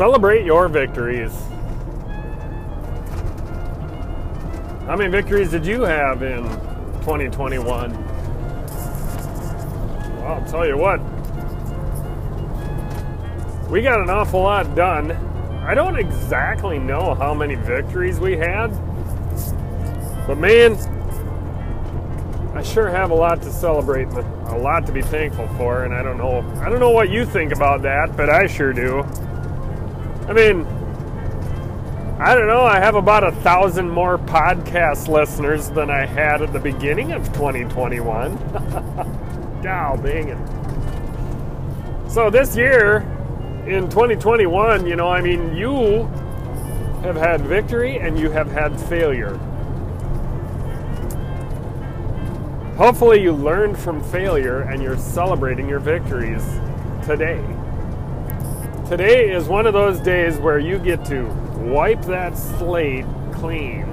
Celebrate your victories. How many victories did you have in 2021? Well, I'll tell you what. We got an awful lot done. I don't exactly know how many victories we had, but man, I sure have a lot to celebrate and a lot to be thankful for, and I don't know I don't know what you think about that, but I sure do. I mean, I don't know, I have about a thousand more podcast listeners than I had at the beginning of 2021. God dang it. So this year, in 2021, you know, I mean, you have had victory and you have had failure. Hopefully, you learned from failure and you're celebrating your victories today. Today is one of those days where you get to wipe that slate clean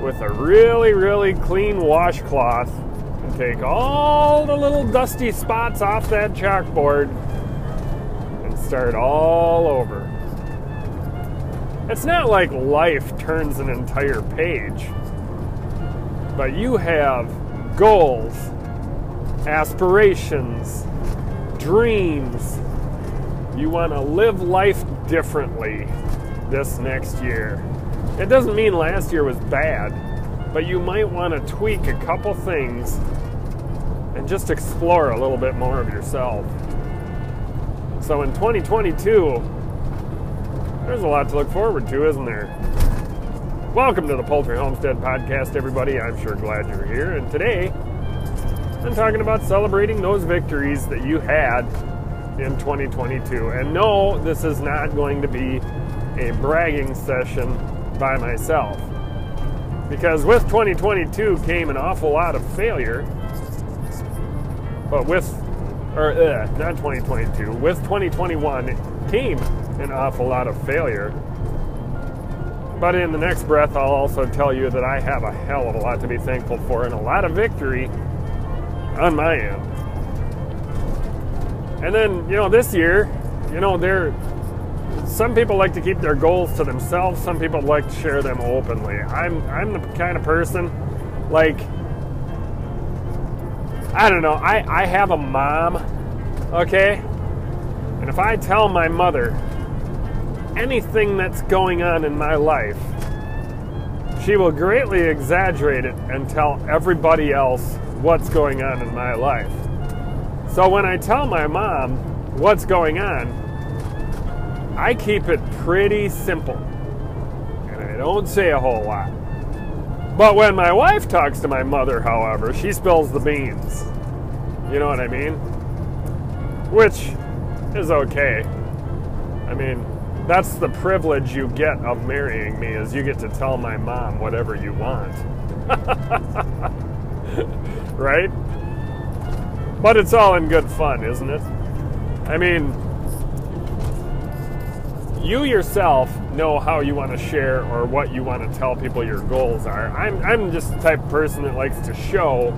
with a really, really clean washcloth and take all the little dusty spots off that chalkboard and start all over. It's not like life turns an entire page, but you have goals, aspirations, dreams. You want to live life differently this next year. It doesn't mean last year was bad, but you might want to tweak a couple things and just explore a little bit more of yourself. So in 2022, there's a lot to look forward to, isn't there? Welcome to the Poultry Homestead Podcast, everybody. I'm sure glad you're here. And today, I'm talking about celebrating those victories that you had in 2022. And no, this is not going to be a bragging session by myself. Because with 2022 came an awful lot of failure. But with, or uh, not 2022, with 2021 came an awful lot of failure. But in the next breath, I'll also tell you that I have a hell of a lot to be thankful for and a lot of victory on my end. And then, you know, this year, you know, there some people like to keep their goals to themselves, some people like to share them openly. I'm I'm the kind of person like I don't know, I, I have a mom, okay? And if I tell my mother anything that's going on in my life, she will greatly exaggerate it and tell everybody else what's going on in my life. So when I tell my mom what's going on, I keep it pretty simple. And I don't say a whole lot. But when my wife talks to my mother, however, she spills the beans. You know what I mean? Which is okay. I mean, that's the privilege you get of marrying me is you get to tell my mom whatever you want. right? But it's all in good fun, isn't it? I mean, you yourself know how you want to share or what you want to tell people your goals are. I'm, I'm just the type of person that likes to show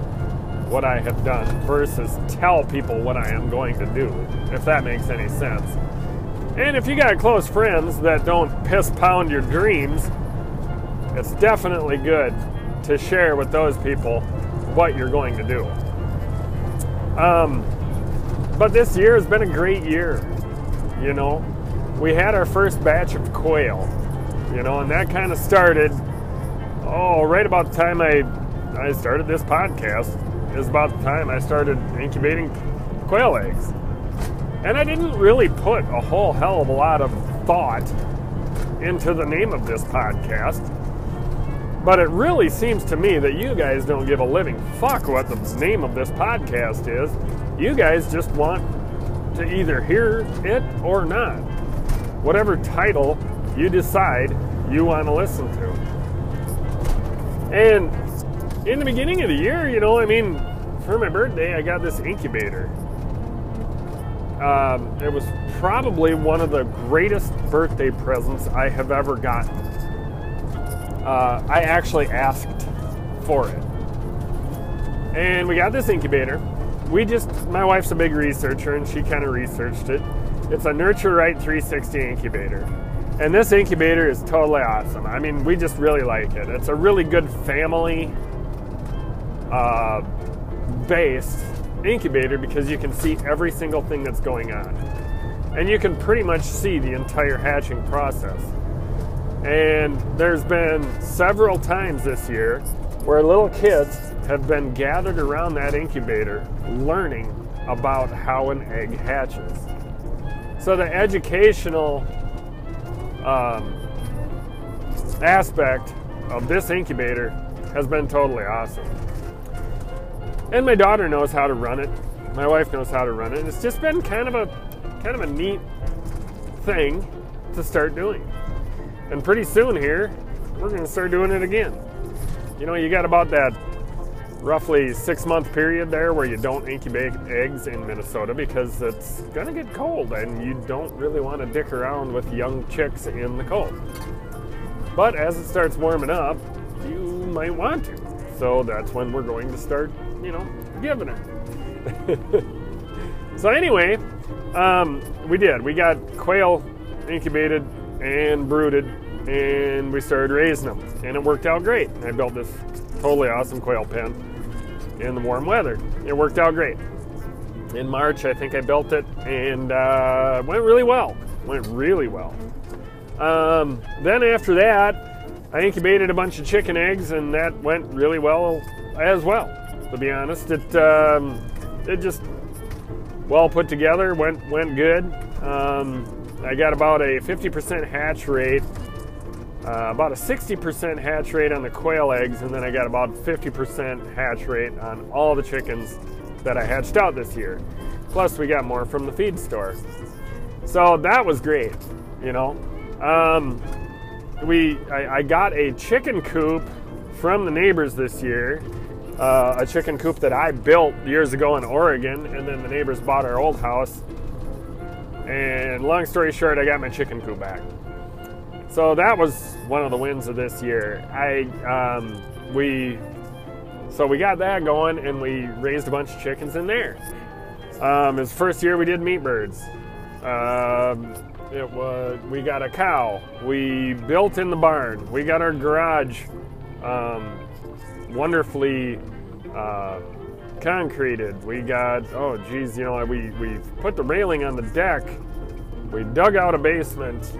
what I have done versus tell people what I am going to do, if that makes any sense. And if you got close friends that don't piss pound your dreams, it's definitely good to share with those people what you're going to do. Um, but this year has been a great year. You know, we had our first batch of quail, you know, and that kind of started, oh, right about the time I, I started this podcast, is about the time I started incubating quail eggs. And I didn't really put a whole hell of a lot of thought into the name of this podcast. But it really seems to me that you guys don't give a living fuck what the name of this podcast is. You guys just want to either hear it or not. Whatever title you decide you want to listen to. And in the beginning of the year, you know, I mean, for my birthday, I got this incubator. Um, it was probably one of the greatest birthday presents I have ever gotten. Uh, I actually asked for it. And we got this incubator. We just, my wife's a big researcher and she kind of researched it. It's a Nurture Right 360 incubator. And this incubator is totally awesome. I mean, we just really like it. It's a really good family uh, based incubator because you can see every single thing that's going on. And you can pretty much see the entire hatching process. And there's been several times this year where little kids have been gathered around that incubator learning about how an egg hatches. So the educational um, aspect of this incubator has been totally awesome. And my daughter knows how to run it. My wife knows how to run it. And It's just been kind of a kind of a neat thing to start doing. And pretty soon here, we're going to start doing it again. You know, you got about that roughly six month period there where you don't incubate eggs in Minnesota because it's going to get cold and you don't really want to dick around with young chicks in the cold. But as it starts warming up, you might want to. So that's when we're going to start, you know, giving her. so, anyway, um, we did. We got quail incubated and brooded and we started raising them, and it worked out great. I built this totally awesome quail pen in the warm weather. It worked out great. In March, I think I built it, and uh, went really well. Went really well. Um, then after that, I incubated a bunch of chicken eggs, and that went really well as well. To be honest, it um, it just well put together, went went good. Um, I got about a 50% hatch rate uh, about a 60% hatch rate on the quail eggs, and then I got about 50% hatch rate on all the chickens that I hatched out this year. Plus, we got more from the feed store. So that was great, you know. Um, we I, I, got a chicken coop from the neighbors this year, uh, a chicken coop that I built years ago in Oregon, and then the neighbors bought our old house. And long story short, I got my chicken coop back. So that was one of the wins of this year. I um, we so we got that going and we raised a bunch of chickens in there. Um, it was first year we did meat birds. Um, it was we got a cow. We built in the barn. We got our garage um, wonderfully uh, concreted. We got oh geez, you know we we put the railing on the deck. We dug out a basement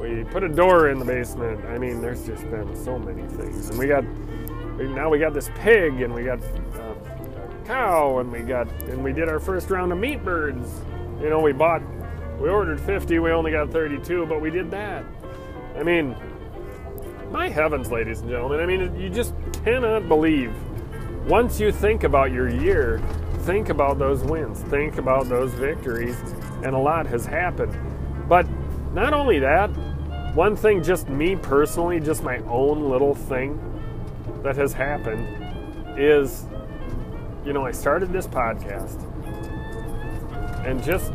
we put a door in the basement. I mean, there's just been so many things. And we got, now we got this pig, and we got uh, a cow, and we got, and we did our first round of meat birds. You know, we bought, we ordered 50, we only got 32, but we did that. I mean, my heavens, ladies and gentlemen. I mean, you just cannot believe. Once you think about your year, think about those wins, think about those victories, and a lot has happened. But not only that, one thing, just me personally, just my own little thing that has happened is, you know, I started this podcast and just,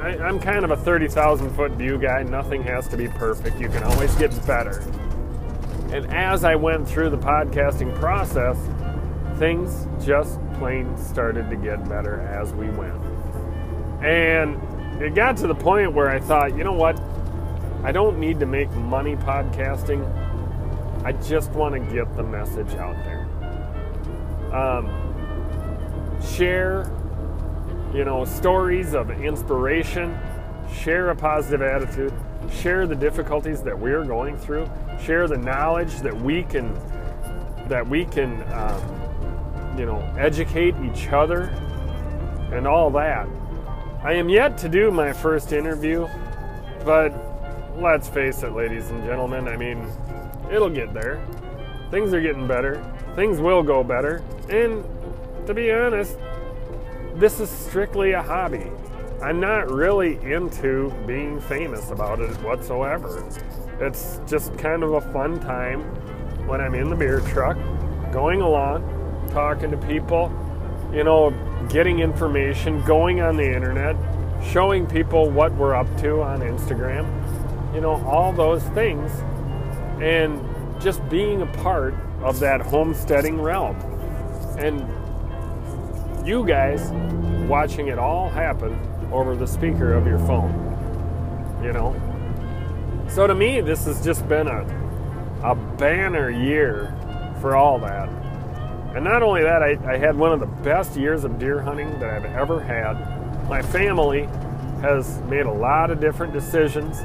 I, am kind of a 30,000 foot view guy. Nothing has to be perfect. You can always get better. And as I went through the podcasting process, things just plain started to get better as we went. And it got to the point where I thought, you know what? I don't need to make money podcasting. I just want to get the message out there. Um, share, you know, stories of inspiration. Share a positive attitude. Share the difficulties that we're going through. Share the knowledge that we can that we can, um, you know, educate each other and all that. I am yet to do my first interview, but let's face it, ladies and gentlemen, I mean, it'll get there. Things are getting better. Things will go better. And to be honest, this is strictly a hobby. I'm not really into being famous about it whatsoever. It's just kind of a fun time when I'm in the beer truck, going along, talking to people, you know, getting information, going on the internet, showing people what we're up to on Instagram you know, all those things, and just being a part of that homesteading realm. And you guys watching it all happen over the speaker of your phone. you know. So to me, this has just been a, a banner year for all that. And not only that, I, I had one of the best years of deer hunting that I've ever had. My family has made a lot of different decisions,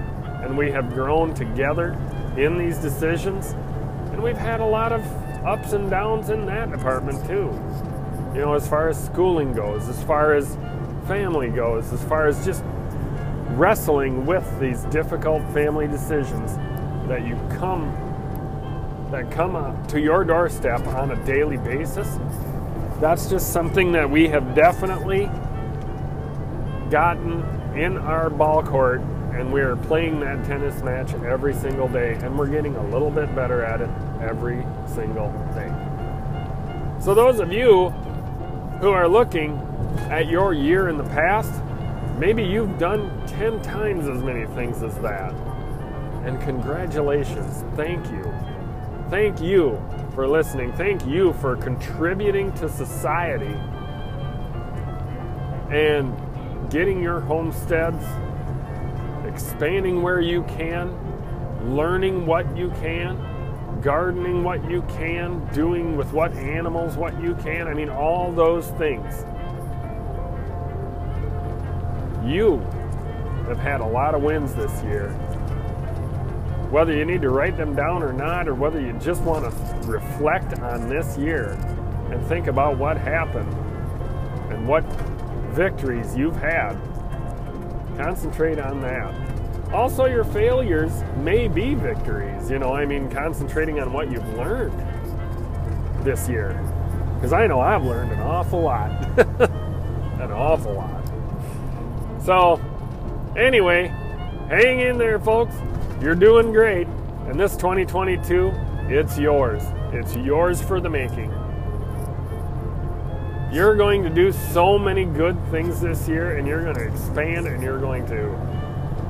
and we have grown together in these decisions. And we've had a lot of ups and downs in that department too. You know, as far as schooling goes, as far as family goes, as far as just wrestling with these difficult family decisions that you come that come up to your doorstep on a daily basis. That's just something that we have definitely gotten in our ball court and we're playing that tennis match every single day and we're getting a little bit better at it every single day. So those of you who are looking at your year in the past, maybe you've done 10 times as many things as that. And congratulations. Thank you. Thank you for listening. Thank you for contributing to society and getting your homesteads, expanding where you can, learning what you can, gardening what you can, doing with what animals what you can. I mean, all those things. You have had a lot of wins this year. Whether you need to write them down or not, or whether you just want to reflect on this year and think about what happened and what victories you've had, concentrate on that. Also, your failures may be victories. You know, I mean, concentrating on what you've learned this year. Because I know I've learned an awful lot. an awful lot. So, anyway, hang in there, folks. You're doing great. And this 2022, it's yours. It's yours for the making. You're going to do so many good things this year, and you're going to expand, and you're going to,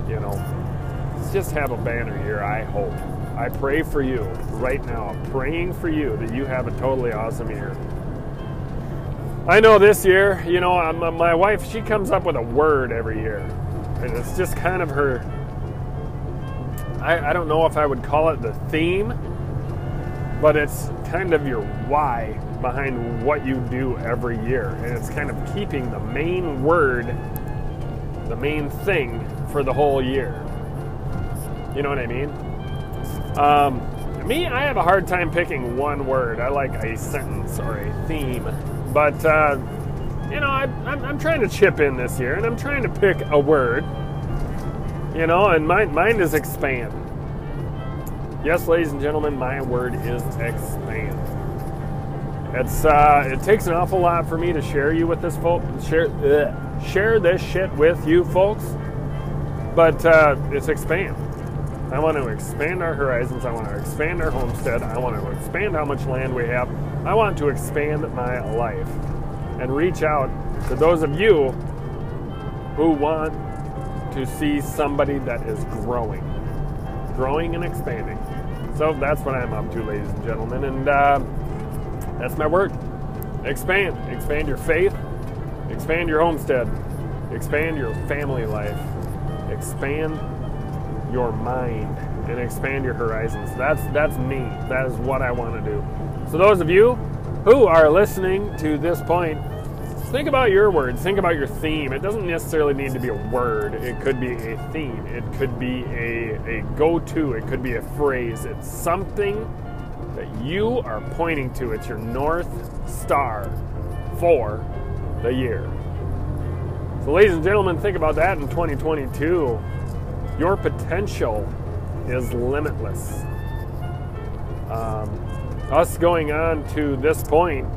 you know, just have a banner year, I hope. I pray for you right now. I'm praying for you that you have a totally awesome year. I know this year, you know, I'm, uh, my wife, she comes up with a word every year. And it's just kind of her, I, I don't know if I would call it the theme, but it's kind of your why behind what you do every year. And it's kind of keeping the main word, the main thing for the whole year. You know what I mean? Um, me, I have a hard time picking one word. I like a sentence or a theme. But, uh, you know, I, I'm, I'm trying to chip in this year and I'm trying to pick a word. You know, and mine, mine is expand. Yes, ladies and gentlemen, my word is expand. It's uh, it takes an awful lot for me to share you with this folk, share ugh, share this shit with you folks, but uh, it's expand. I want to expand our horizons. I want to expand our homestead. I want to expand how much land we have. I want to expand my life and reach out to those of you who want to see somebody that is growing, growing and expanding. So that's what I'm up to, ladies and gentlemen. And uh, that's my word. Expand. Expand your faith. Expand your homestead. Expand your family life. Expand your mind and expand your horizons. That's that's me. That is what I want to do. So those of you who are listening to this point, think about your words. Think about your theme. It doesn't necessarily need to be a word. It could be a theme. It could be a, a go-to. It could be a phrase. It's something that you are pointing to. It's your north star for the year. So, ladies and gentlemen, think about that in 2022. Your potential is limitless. Um, us going on to this point,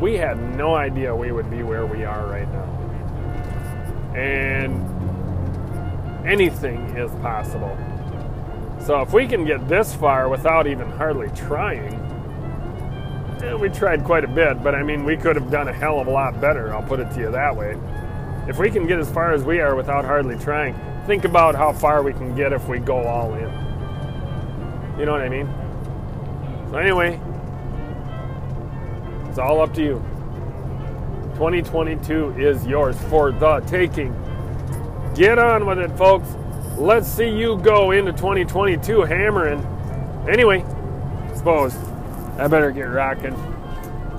we had no idea we would be where we are right now. And anything is possible. So if we can get this far without even hardly trying, eh, we tried quite a bit, but I mean, we could have done a hell of a lot better, I'll put it to you that way. If we can get as far as we are without hardly trying, think about how far we can get if we go all in. You know what I mean? So, anyway, it's all up to you. 2022 is yours for the taking. Get on with it, folks. let's see you go into 2022 hammering. Anyway, suppose I better get rocking.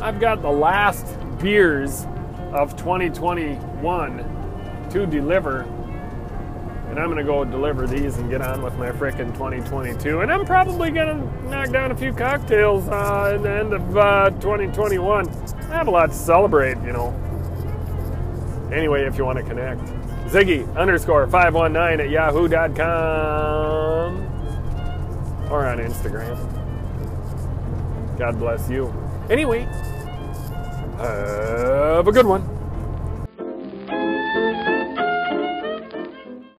I've got the last beers of 2021 to deliver. And I'm to go deliver these and get on with my frickin' 2022. And I'm probably to knock down a few cocktails uh, at the end of uh, 2021. I have a lot to celebrate, you know. Anyway, if you want to connect, Ziggy underscore 519 at yahoo.com or on Instagram. God bless you. Anyway, have a good one.